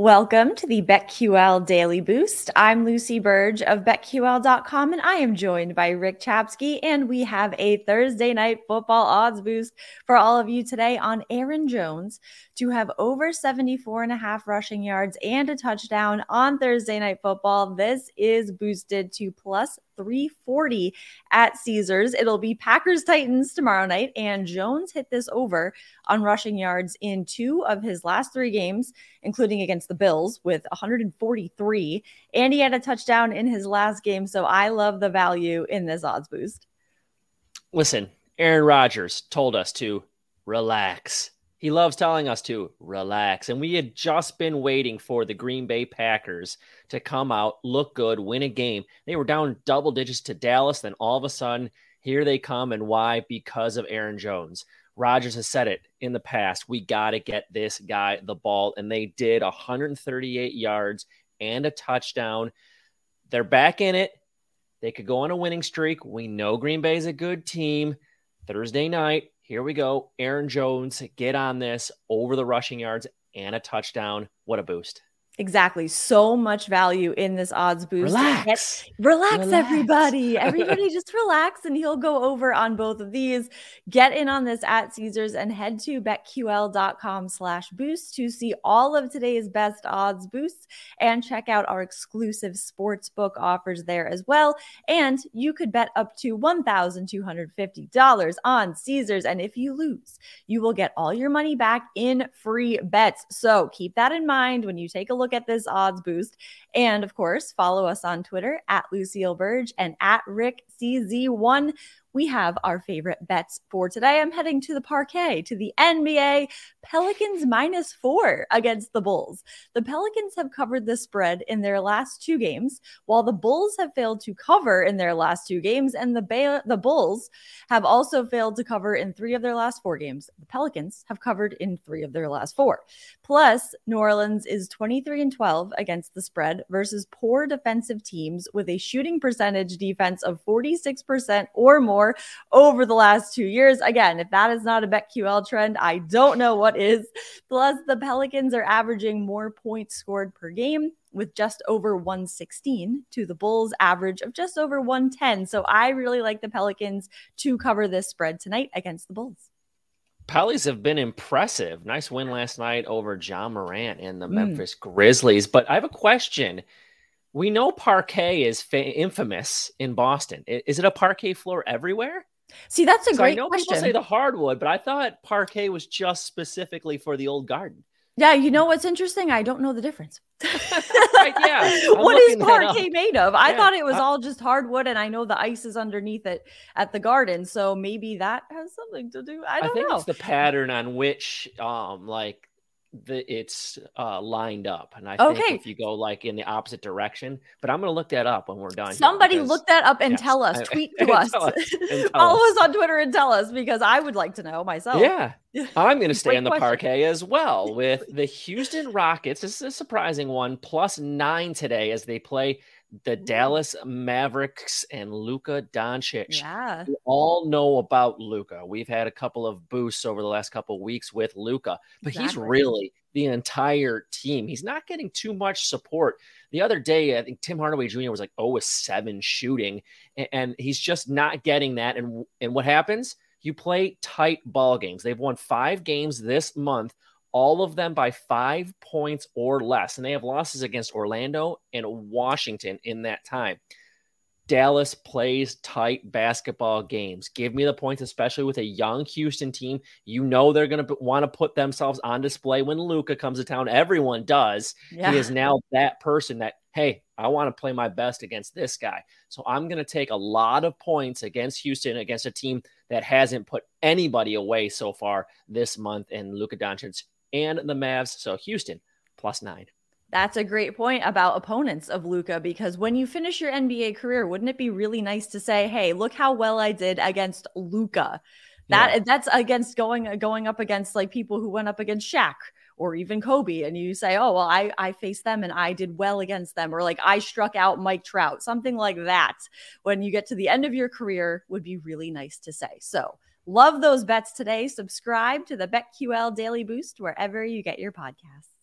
Welcome to the BetQL Daily Boost. I'm Lucy Burge of BetQL.com, and I am joined by Rick Chapsky. And we have a Thursday night football odds boost for all of you today on Aaron Jones to have over 74 and a half rushing yards and a touchdown on Thursday night football. This is boosted to plus 340 at Caesars. It'll be Packers Titans tomorrow night, and Jones hit this over on rushing yards in two of his last three games, including against the Bills with 143. And he had a touchdown in his last game. So I love the value in this odds boost. Listen, Aaron Rodgers told us to relax. He loves telling us to relax. And we had just been waiting for the Green Bay Packers to come out, look good, win a game. They were down double digits to Dallas. Then all of a sudden, here they come. And why? Because of Aaron Jones. Rodgers has said it in the past. We got to get this guy the ball. And they did 138 yards and a touchdown. They're back in it. They could go on a winning streak. We know Green Bay is a good team. Thursday night, here we go. Aaron Jones, get on this over the rushing yards and a touchdown. What a boost. Exactly. So much value in this odds boost. Relax. Get, relax, relax, everybody. Everybody just relax and he'll go over on both of these. Get in on this at Caesars and head to betql.com slash boost to see all of today's best odds boosts and check out our exclusive sports book offers there as well. And you could bet up to $1,250 on Caesars. And if you lose, you will get all your money back in free bets. So keep that in mind when you take a look at this odds boost. And of course, follow us on Twitter at Lucille Burge and at Rick CZ1 we have our favorite bets for today. I'm heading to the parquet to the NBA Pelicans minus four against the Bulls. The Pelicans have covered the spread in their last two games, while the Bulls have failed to cover in their last two games, and the ba- the Bulls have also failed to cover in three of their last four games. The Pelicans have covered in three of their last four. Plus, New Orleans is 23 and 12 against the spread versus poor defensive teams with a shooting percentage defense of 46% or more over the last two years. Again, if that is not a BetQL trend, I don't know what is. Plus, the Pelicans are averaging more points scored per game with just over 116 to the Bulls average of just over 110. So I really like the Pelicans to cover this spread tonight against the Bulls. Pellies have been impressive. Nice win last night over Ja Morant and the mm. Memphis Grizzlies. But I have a question. We know parquet is fa- infamous in Boston. Is it a parquet floor everywhere? See, that's a so great I know question. people say the hardwood, but I thought parquet was just specifically for the old garden. Yeah, you know what's interesting? I don't know the difference. right, yeah. What is parquet made of? I yeah. thought it was all just hardwood, and I know the ice is underneath it at the garden, so maybe that has something to do. I don't I think know. It's the pattern on which, um, like the, it's uh, lined up. And I okay. think if you go like in the opposite direction, but I'm going to look that up when we're done. Somebody because, look that up and yes, tell us, tweet to us, us follow us. us on Twitter and tell us because I would like to know myself. Yeah. I'm going to stay in the question. parquet as well with the Houston Rockets. This is a surprising one, plus nine today as they play the mm. Dallas Mavericks and Luka Doncic. Yeah. We all know about Luka. We've had a couple of boosts over the last couple of weeks with Luka, but exactly. he's really the entire team. He's not getting too much support. The other day, I think Tim Hardaway Jr. was like oh, 0 7 shooting, and, and he's just not getting that. And, and what happens? You play tight ball games. They've won five games this month all of them by five points or less. And they have losses against Orlando and Washington in that time. Dallas plays tight basketball games. Give me the points, especially with a young Houston team. You know they're going to want to put themselves on display when Luka comes to town. Everyone does. Yeah. He is now that person that, hey, I want to play my best against this guy. So I'm going to take a lot of points against Houston, against a team that hasn't put anybody away so far this month. And Luka Doncic and the Mavs. So Houston plus nine. That's a great point about opponents of Luka because when you finish your NBA career, wouldn't it be really nice to say, "Hey, look how well I did against Luka"? That yeah. that's against going going up against like people who went up against Shaq or even Kobe, and you say, "Oh, well, I I faced them and I did well against them," or like I struck out Mike Trout, something like that. When you get to the end of your career, would be really nice to say. So Love those bets today. Subscribe to the BetQL Daily Boost wherever you get your podcasts.